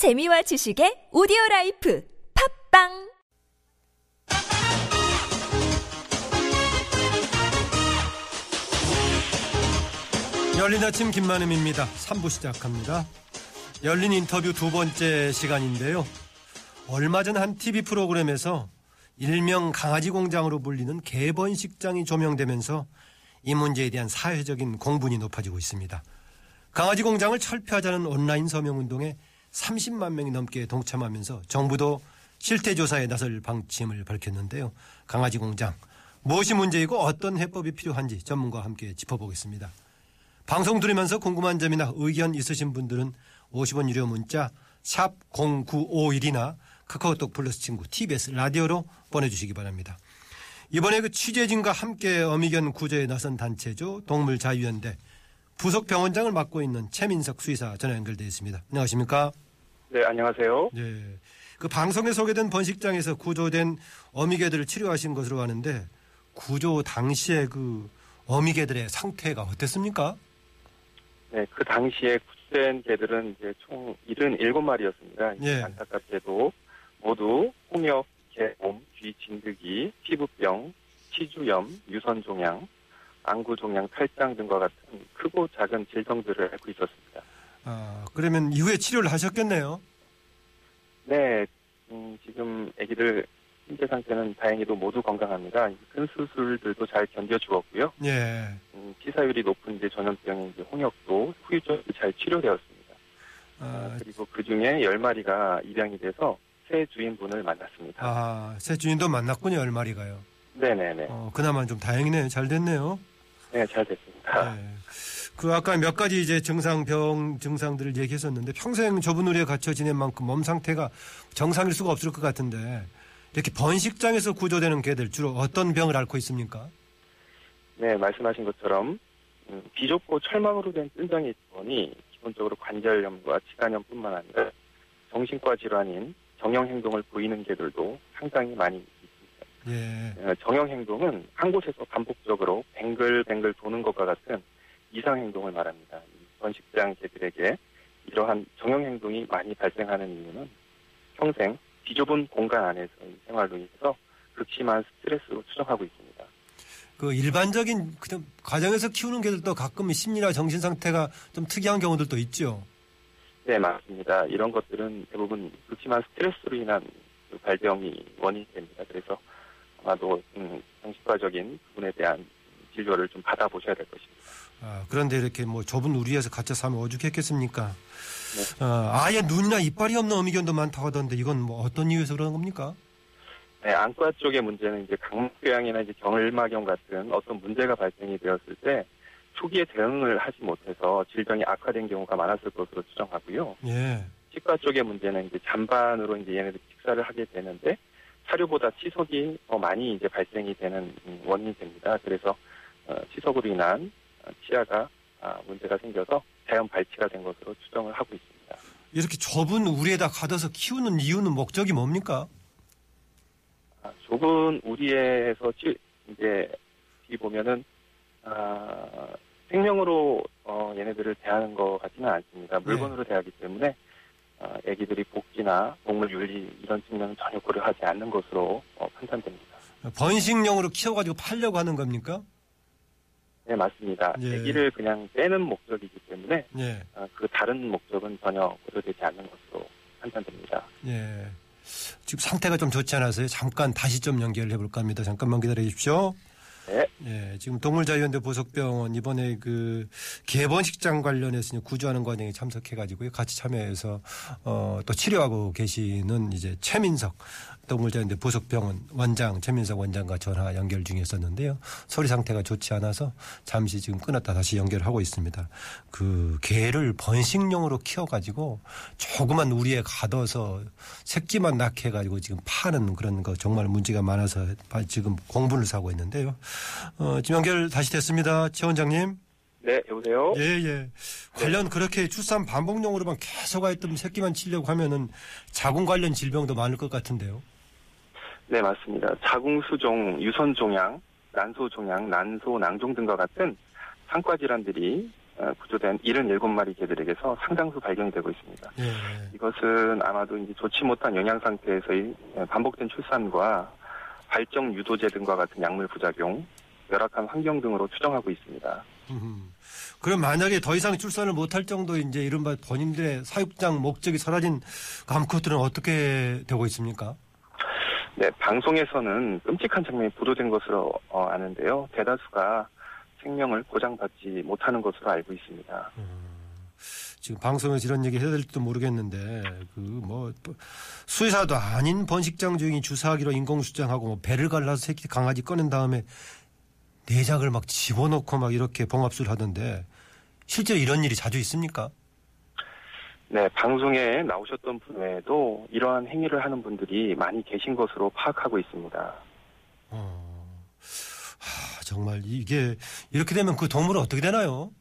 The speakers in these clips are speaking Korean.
재미와 지식의 오디오 라이프 팟빵 열린 아침 김만흠입니다. 3부 시작합니다. 열린 인터뷰 두 번째 시간인데요. 얼마 전 한 TV 프로그램에서 일명 강아지 공장으로 불리는 개번식장이 조명되면서 이 문제에 대한 사회적인 공분이 높아지고 있습니다. 강아지 공장을 철폐하자는 온라인 서명운동에 30만 명이 넘게 동참하면서 정부도 실태 조사에 나설 방침을 밝혔는데요. 강아지 공장 무엇이 문제이고 어떤 해법이 필요한지 전문가와 함께 짚어보겠습니다. 방송 들으면서 궁금한 점이나 의견 있으신 분들은 50원 유료 문자 샵 0951이나 카카오톡 플러스 친구 TBS 라디오로 보내주시기 바랍니다. 이번에 그 취재진과 함께 어미견 구조에 나선 단체죠. 동물자유연대 부속 병원장을 맡고 있는 최민석 수의사 전화 연결되어 있습니다. 안녕하십니까? 네, 안녕하세요. 네. 그 방송에 소개된 번식장에서 구조된 어미개들을 치료하신 것으로 아는데 구조 당시에 그 어미개들의 상태가 어땠습니까? 네, 그 당시에 구조된 개들은 이제 총 77마리였습니다. 예. 안타깝게도 모두 홍역, 개몸, 귀 진드기, 피부병, 치주염, 유선종양, 안구 종양, 탈장 등과 같은 크고 작은 질병들을 앓고 있었습니다. 아, 그러면 이후에 치료를 하셨겠네요. 네, 음, 지금 아기들 현재 상태는 다행히도 모두 건강합니다. 큰 수술들도 잘 견뎌 주었고요. 예. 음, 치사율이 높은 이제 전염병인 이제 홍역도 후유증이 잘 치료되었습니다. 아, 그리고 그 중에 10마리가 입양이 돼서 새 주인분을 만났습니다. 아, 새 주인도 만났군요, 열 마리가요. 네네네. 어, 그나마 좀 다행이네요. 잘 됐네요. 네, 잘 됐습니다. 네. 그 아까 몇 가지 이제 증상 병 증상들을 얘기했었는데 평생 좁은 우리에 갇혀 지낸 만큼 몸 상태가 정상일 수가 없을 것 같은데 이렇게 번식장에서 구조되는 개들 주로 어떤 병을 앓고 있습니까? 네, 말씀하신 것처럼 음, 비좁고 철망으로 된 뜬장이 있으니 기본적으로 관절염과 치관염뿐만 아니라 정신과 질환인 정형 행동을 보이는 개들도 상당히 많이. 예. 어, 정형 행동은 한 곳에서 반복적으로 뱅글뱅글 도는 것과 같은 이상 행동을 말합니다. 이 번식장 개들에게 이러한 정형 행동이 많이 발생하는 이유는 평생 비좁은 공간 안에서의 생활로 인해서 극심한 스트레스로 추정하고 있습니다. 그 일반적인 그냥 가정에서 키우는 개들도 가끔 심리나 정신 상태가 좀 특이한 경우들도 있죠. 네, 맞습니다. 이런 것들은 대부분 극심한 스트레스로 인한 그 발병이 원인이 됩니다. 그래서 아마도 음, 정신과적인 부분에 대한 진료를 좀 받아보셔야 될 것입니다. 아, 그런데 이렇게 뭐 좁은 우리에서 갇혀 사면 오죽했겠습니까? 네. 어, 아예 눈이나 이빨이 없는 어미견도 많다고 하던데 이건 뭐 어떤 이유에서 그러는 겁니까? 네, 안과 쪽의 문제는 이제 각막궤양이나 이제 경을막염 같은 어떤 문제가 발생이 되었을 때 초기에 대응을 하지 못해서 질병이 악화된 경우가 많았을 것으로 추정하고요. 예. 치과 쪽의 문제는 이제 잔반으로 이제 얘네들 식사를 하게 되는데 사료보다 치석이 더 많이 이제 발생이 되는 음, 원인이 됩니다. 그래서 어, 치석으로 인한 어, 치아가 아, 문제가 생겨서 자연 발치가 된 것으로 추정을 하고 있습니다. 이렇게 좁은 우리에다 가둬서 키우는 이유는 목적이 뭡니까? 아, 좁은 우리에서 치, 이제 이 보면은 아, 생명으로 어, 얘네들을 대하는 것 같지는 않습니다. 물건으로 대하기 때문에 어, 애기들이 복지나 동물 윤리 이런 측면은 전혀 고려하지 않는 것으로 어, 판단됩니다. 번식용으로 키워가지고 팔려고 하는 겁니까? 네 맞습니다. 예. 애기를 그냥 빼는 목적이기 때문에 예, 어, 그 다른 목적은 전혀 고려되지 않는 것으로 판단됩니다. 예. 지금 상태가 좀 좋지 않아서요. 잠깐 다시 좀 연결을 해볼까 합니다. 잠깐만 기다려 주십시오. 네. 예, 지금 동물자유연대 보석병원 이번에 그 개번식장 관련해서 구조하는 과정에 참석해가지고요. 같이 참여해서 어, 또 치료하고 계시는 이제 최민석 동물자유연대 보석병원 원장 최민석 원장과 전화 연결 중이었었는데요. 소리 상태가 좋지 않아서 잠시 지금 끊었다 다시 연결하고 있습니다. 그 개를 번식용으로 키워가지고 조그만 우리에 가둬서 새끼만 낳게 해가지고 지금 파는 그런 거 정말 문제가 많아서 지금 공분을 사고 있는데요. 어, 지금 연결 다시 됐습니다. 최 원장님. 네 여보세요. 예, 예. 관련 그렇게 출산 반복용으로만 계속 하였던 새끼만 치려고 하면은 자궁 관련 질병도 많을 것 같은데요. 네, 맞습니다. 자궁수종, 유선종양, 난소종양, 난소, 낭종 등과 같은 상과 질환들이 어, 구조된 77마리 개들에게서 상당수 발견이 되고 있습니다. 예. 이것은 아마도 이제 좋지 못한 영양 상태에서의 반복된 출산과 발정 유도제 등과 같은 약물 부작용, 열악한 환경 등으로 추정하고 있습니다. 음. 그럼 만약에 더 이상 출산을 못할 정도 이제 이른바 본인들의 사육장 목적이 사라진 그 암컷들은 어떻게 되고 있습니까? 네, 방송에서는 끔찍한 장면이 보도된 것으로 어, 아는데요. 대다수가 생명을 보장받지 못하는 것으로 알고 있습니다. 지금 방송에서 이런 얘기 해야 될지도 모르겠는데 그 뭐 수의사도 아닌 번식장 주인이 주사하기로 인공수장하고 뭐 배를 갈라서 새끼 강아지 꺼낸 다음에 내장을 막 집어넣고 막 이렇게 봉합술 하던데 실제로 이런 일이 자주 있습니까? 네, 방송에 나오셨던 분 외에도 이러한 행위를 하는 분들이 많이 계신 것으로 파악하고 있습니다. 어. 하, 정말 이게 이렇게 되면 그 동물은 어떻게 되나요?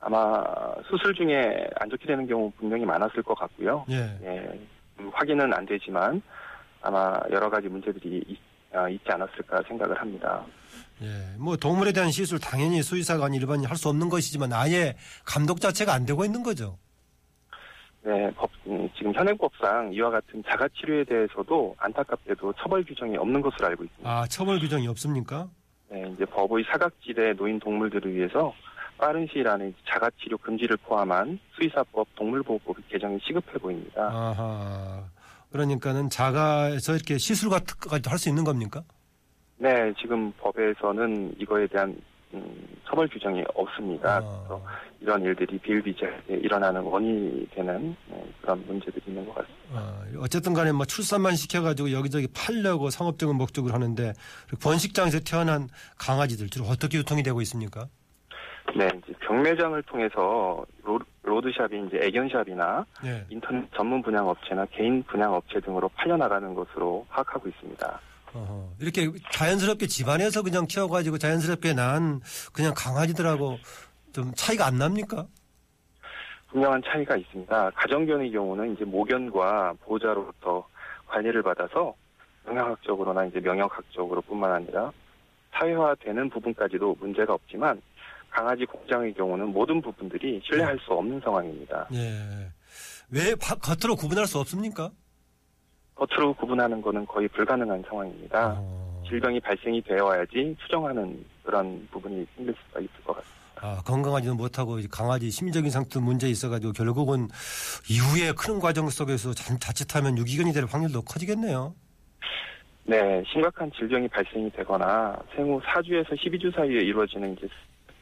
아마 수술 중에 안 좋게 되는 경우 분명히 많았을 것 같고요. 예. 예, 음, 확인은 안 되지만 아마 여러 가지 문제들이 있, 아, 있지 않았을까 생각을 합니다. 예. 뭐 동물에 대한 시술 당연히 수의사가 아닌 일반인 할 수 없는 것이지만 아예 감독 자체가 안 되고 있는 거죠. 네, 법, 음, 지금 현행법상 이와 같은 자가 치료에 대해서도 안타깝게도 처벌 규정이 없는 것으로 알고 있습니다. 아, 처벌 규정이 없습니까? 네, 이제 법의 사각지대에 놓인 동물들을 위해서 빠른 시일 안에 자가 치료 금지를 포함한 수의사법, 동물보호법 개정이 시급해 보입니다. 아하. 그러니까는 자가에서 이렇게 시술 같은 것까지도 할수 있는 겁니까? 네, 지금 법에서는 이거에 대한 음, 처벌 규정이 없습니다. 그래서 아, 이런 일들이 비일비재하게 일어나는 원인이 되는 네, 그런 문제들이 있는 것 같습니다. 아, 어쨌든 간에 뭐 출산만 시켜가지고 여기저기 팔려고 상업적인 목적으로 하는데 그 번식장에서 태어난 강아지들 주로 어떻게 유통이 되고 있습니까? 네, 이제 경매장을 통해서 로, 로드샵이 이제 애견샵이나 예. 인터넷 전문 분양 업체나 개인 분양 업체 등으로 팔려나가는 것으로 파악하고 있습니다. 어허. 이렇게 자연스럽게 집안에서 그냥 키워가지고 자연스럽게 난 그냥 강아지들하고 좀 차이가 안 납니까? 분명한 차이가 있습니다. 가정견의 경우는 이제 모견과 보호자로부터 관리를 받아서 영양학적으로나 이제 명역학적으로뿐만 아니라 사회화되는 부분까지도 문제가 없지만 강아지 공장의 경우는 모든 부분들이 신뢰할 수 없는 상황입니다. 예. 왜 바- 겉으로 구분할 수 없습니까? 겉으로 구분하는 것은 거의 불가능한 상황입니다. 어. 질병이 발생이 되어야지 추정하는 그런 부분이 생길 수가 있을 것 같습니다. 아, 건강하지도 못하고 강아지 심리적인 상태 문제 있어가지고 결국은 이후에 크는 과정 속에서 자, 자칫하면 유기견이 될 확률도 커지겠네요. 네, 심각한 질병이 발생이 되거나 생후 4주에서 12주 사이에 이루어지는 이제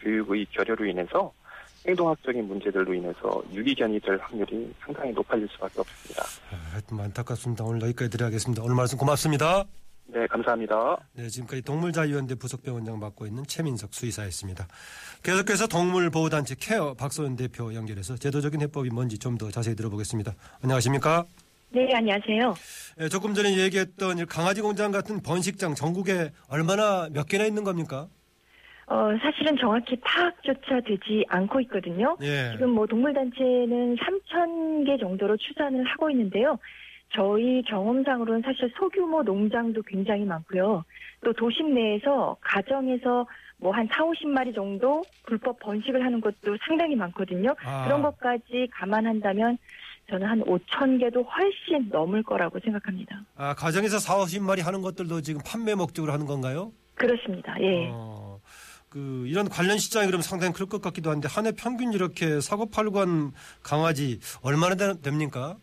교육의 결여로 인해서 행동학적인 문제들로 인해서 유기견이 될 확률이 상당히 높아질 수밖에 없습니다. 아, 하여튼 안타깝습니다. 오늘 여기까지 드려야겠습니다. 오늘 말씀 고맙습니다. 네, 감사합니다. 네, 지금까지 동물자유연대 부속병원장 맡고 있는 최민석 수의사였습니다. 계속해서 동물보호단체 케어 박소연 대표 연결해서 제도적인 해법이 뭔지 좀 더 자세히 들어보겠습니다. 안녕하십니까? 네, 안녕하세요. 예, 조금 전에 얘기했던 이 강아지 공장 같은 번식장 전국에 얼마나 몇 개나 있는 겁니까? 어, 사실은 정확히 파악조차 되지 않고 있거든요. 예. 지금 뭐 동물단체는 3,000개 정도로 추산을 하고 있는데요. 저희 경험상으로는 사실 소규모 농장도 굉장히 많고요. 또 도심 내에서 가정에서 뭐 한 4, 50마리 정도 불법 번식을 하는 것도 상당히 많거든요. 아. 그런 것까지 감안한다면 저는 한 5천 개도 훨씬 넘을 거라고 생각합니다. 아, 가정에서 4, 50마리 하는 것들도 지금 판매 목적으로 하는 건가요? 그렇습니다. 예. 어, 그 이런 관련 시장이 그럼 상당히 클 것 같기도 한데 한 해 평균 이렇게 사고 팔고 한 강아지 얼마나 되- 됩니까?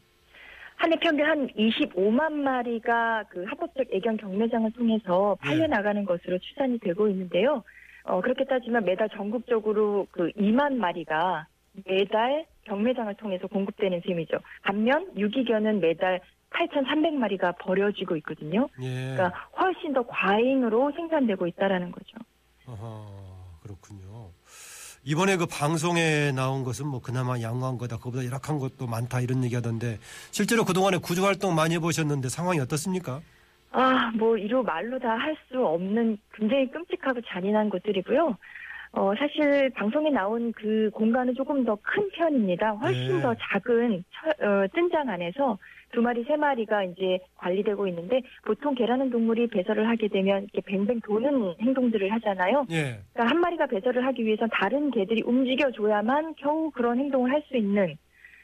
한 해 평균 한 25만 마리가 그 합법적 애견 경매장을 통해서 팔려 네. 나가는 것으로 추산이 되고 있는데요. 어, 그렇게 따지면 매달 전국적으로 그 2만 마리가 매달 경매장을 통해서 공급되는 셈이죠. 반면 유기견은 매달 8,300마리가 버려지고 있거든요. 예. 그러니까 훨씬 더 과잉으로 생산되고 있다라는 거죠. 어허, 그렇군요. 이번에 그 방송에 나온 것은 뭐 그나마 양호한 거다. 그보다 열악한 것도 많다. 이런 얘기 하던데 실제로 그동안에 구조 활동 많이 해보셨는데 상황이 어떻습니까? 아, 뭐 이루 말로 다 할 수 없는 굉장히 끔찍하고 잔인한 것들이고요. 어, 사실 방송에 나온 그 공간은 조금 더 큰 편입니다. 훨씬 네. 더 작은 철- 어, 뜬장 안에서 두 마리, 세 마리가 이제 관리되고 있는데 보통 개라는 동물이 배설을 하게 되면 이렇게 뱅뱅 도는 행동들을 하잖아요. 예. 그러니까 한 마리가 배설을 하기 위해선 다른 개들이 움직여줘야만 겨우 그런 행동을 할 수 있는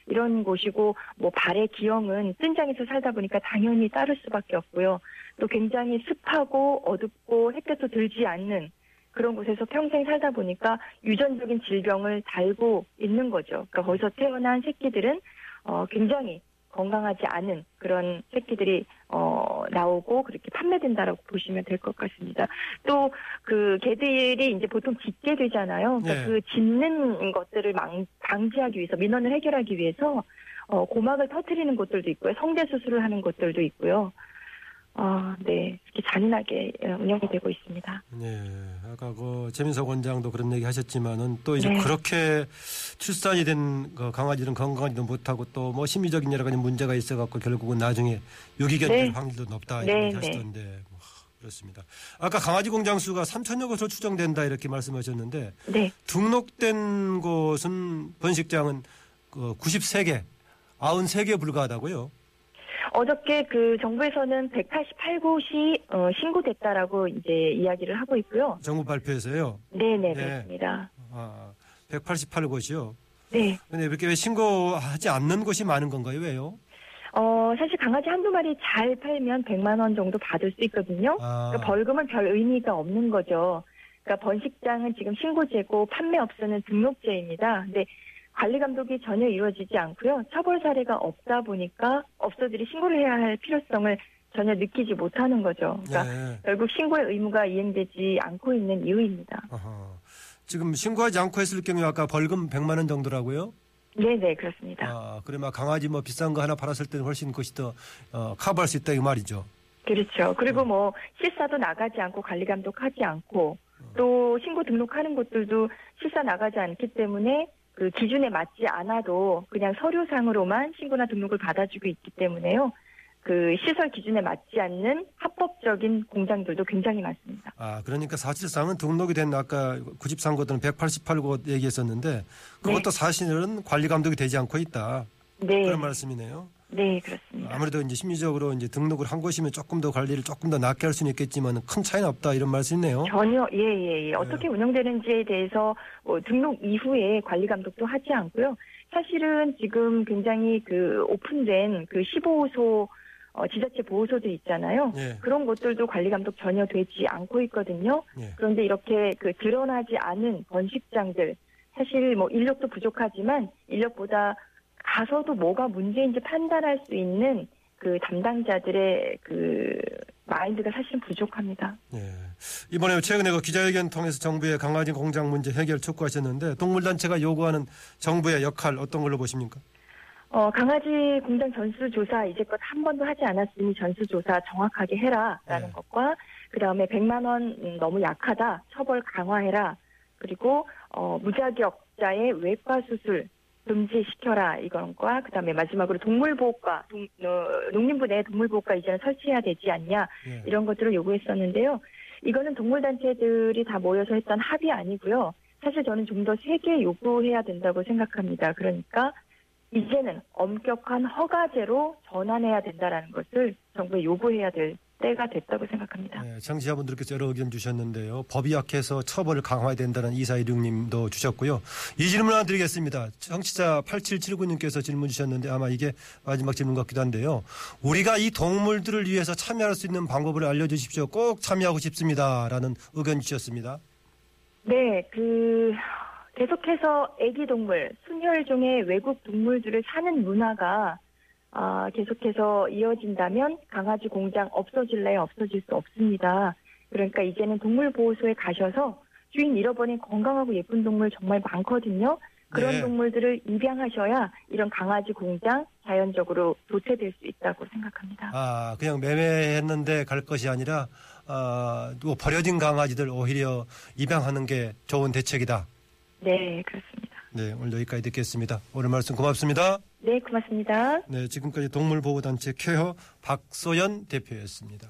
이런 곳이고 뭐 발의 기형은 뜬장에서 살다 보니까 당연히 따를 수밖에 없고요. 또 굉장히 습하고 어둡고 햇볕도 들지 않는 그런 곳에서 평생 살다 보니까 유전적인 질병을 달고 있는 거죠. 그러니까 거기서 태어난 새끼들은 어 굉장히 건강하지 않은 그런 새끼들이 어 나오고 그렇게 판매된다라고 보시면 될 것 같습니다. 또 그 개들이 이제 보통 짖게 되잖아요. 그러니까 네. 그 짖는 것들을 망, 방지하기 위해서 민원을 해결하기 위해서 어 고막을 터트리는 곳들도 있고요. 성대 수술을 하는 곳들도 있고요. 아, 네. 이렇게 잔인하게 예, 운영이 되고 있습니다. 예. 아까 그 재민석 원장도 그런 얘기 하셨지만은 또 이제 네. 그렇게 출산이 된 그 강아지는 건강하지도 못하고 또 뭐 심리적인 여러 가지 문제가 있어갖고 결국은 나중에 유기견 될 네. 확률도 높다 네, 이렇게 네. 하시던데 뭐, 그렇습니다. 아까 강아지 공장 수가 3천여 곳으로 추정된다 이렇게 말씀하셨는데 네. 등록된 곳은 번식장은 그 93개, 93개 불과하다고요. 어저께 그 정부에서는 188곳이 어, 신고됐다라고 이제 이야기를 하고 있고요. 정부 발표에서요. 네네, 네. 그렇습니다. 아, 188곳이요. 네. 근데 이렇게 왜 신고하지 않는 곳이 많은 건가요? 왜요? 어, 사실 강아지 한두 마리 잘 팔면 100만 원 정도 받을 수 있거든요. 아, 그러니까 벌금은 별 의미가 없는 거죠. 그러니까 번식장은 지금 신고제고 판매업소는 등록제입니다. 근데 관리 감독이 전혀 이루어지지 않고요. 처벌 사례가 없다 보니까 업소들이 신고를 해야 할 필요성을 전혀 느끼지 못하는 거죠. 그러니까 네. 결국 신고의 의무가 이행되지 않고 있는 이유입니다. 어허. 지금 신고하지 않고 했을 경우에 아까 벌금 100만 원 정도라고요? 네네 그렇습니다. 아, 그러면 강아지 뭐 비싼 거 하나 팔았을 때는 훨씬 그것이 더 어, 커버할 수 있다 이 말이죠. 그렇죠. 그리고 뭐 실사도 나가지 않고 관리 감독하지 않고 또 신고 등록하는 곳들도 실사 나가지 않기 때문에 그 기준에 맞지 않아도 그냥 서류상으로만 신고나 등록을 받아주고 있기 때문에요. 그 시설 기준에 맞지 않는 합법적인 공장들도 굉장히 많습니다. 아, 그러니까 사실상은 등록이 된 아까 93곳은 188곳 얘기했었는데 그것도 사실은 관리 감독이 되지 않고 있다. 네, 그런 말씀이네요. 네 그렇습니다. 아무래도 이제 심리적으로 이제 등록을 한 곳이면 조금 더 관리를 조금 더 낫게 할 수는 있겠지만 큰 차이는 없다 이런 말씀이네요. 전혀 네. 예예 예, 어떻게 운영되는지에 대해서 뭐 등록 이후에 관리 감독도 하지 않고요. 사실은 지금 굉장히 그 오픈된 그 15소 어, 지자체 보호소들 있잖아요. 예. 그런 곳들도 관리 감독 전혀 되지 않고 있거든요. 예. 그런데 이렇게 그 드러나지 않은 번식장들 사실 뭐 인력도 부족하지만 인력보다 가서도 뭐가 문제인지 판단할 수 있는 그 담당자들의 그 마인드가 사실은 부족합니다. 예. 이번에 최근에 그 기자회견 통해서 정부의 강아지 공장 문제 해결 촉구하셨는데 동물단체가 요구하는 정부의 역할 어떤 걸로 보십니까? 어, 강아지 공장 전수조사 이제껏 한 번도 하지 않았으니 전수조사 정확하게 해라라는 네. 것과 그 다음에 100만 원 음, 너무 약하다 처벌 강화해라 그리고 어, 무자격자의 외과 수술 금지시켜라 이건과 그 다음에 마지막으로 동물보호과 동- 어, 농림부 내 동물보호과 이제는 설치해야 되지 않냐 예. 이런 것들을 요구했었는데요. 이거는 동물단체들이 다 모여서 했던 합의 아니고요. 사실 저는 좀 더 세게 요구해야 된다고 생각합니다. 그러니까 이제는 엄격한 허가제로 전환해야 된다라는 것을 정부에 요구해야 될 때가 됐다고 생각합니다. 네, 청취자분들께서 여러 의견 주셨는데요. 법이 약해서 처벌을 강화해야 된다는 2416님도 주셨고요. 이 질문 하나 드리겠습니다. 청취자 8779님께서 질문 주셨는데 아마 이게 마지막 질문 같기도 한데요. 우리가 이 동물들을 위해서 참여할 수 있는 방법을 알려주십시오. 꼭 참여하고 싶습니다. 라는 의견 주셨습니다. 네, 그 계속해서 애기 동물, 순혈종의 외국 동물들을 사는 문화가 아, 계속해서 이어진다면 강아지 공장 없어질래야 없어질 수 없습니다. 그러니까 이제는 동물보호소에 가셔서 주인 잃어버린 건강하고 예쁜 동물 정말 많거든요. 그런 네. 동물들을 입양하셔야 이런 강아지 공장 자연적으로 도태될 수 있다고 생각합니다. 아, 그냥 매매했는데 갈 것이 아니라, 아, 또 버려진 강아지들 오히려 입양하는 게 좋은 대책이다. 네, 그렇습니다. 네, 오늘 여기까지 듣겠습니다. 오늘 말씀 고맙습니다. 네, 고맙습니다. 네, 지금까지 동물보호단체 케어 박소연 대표였습니다.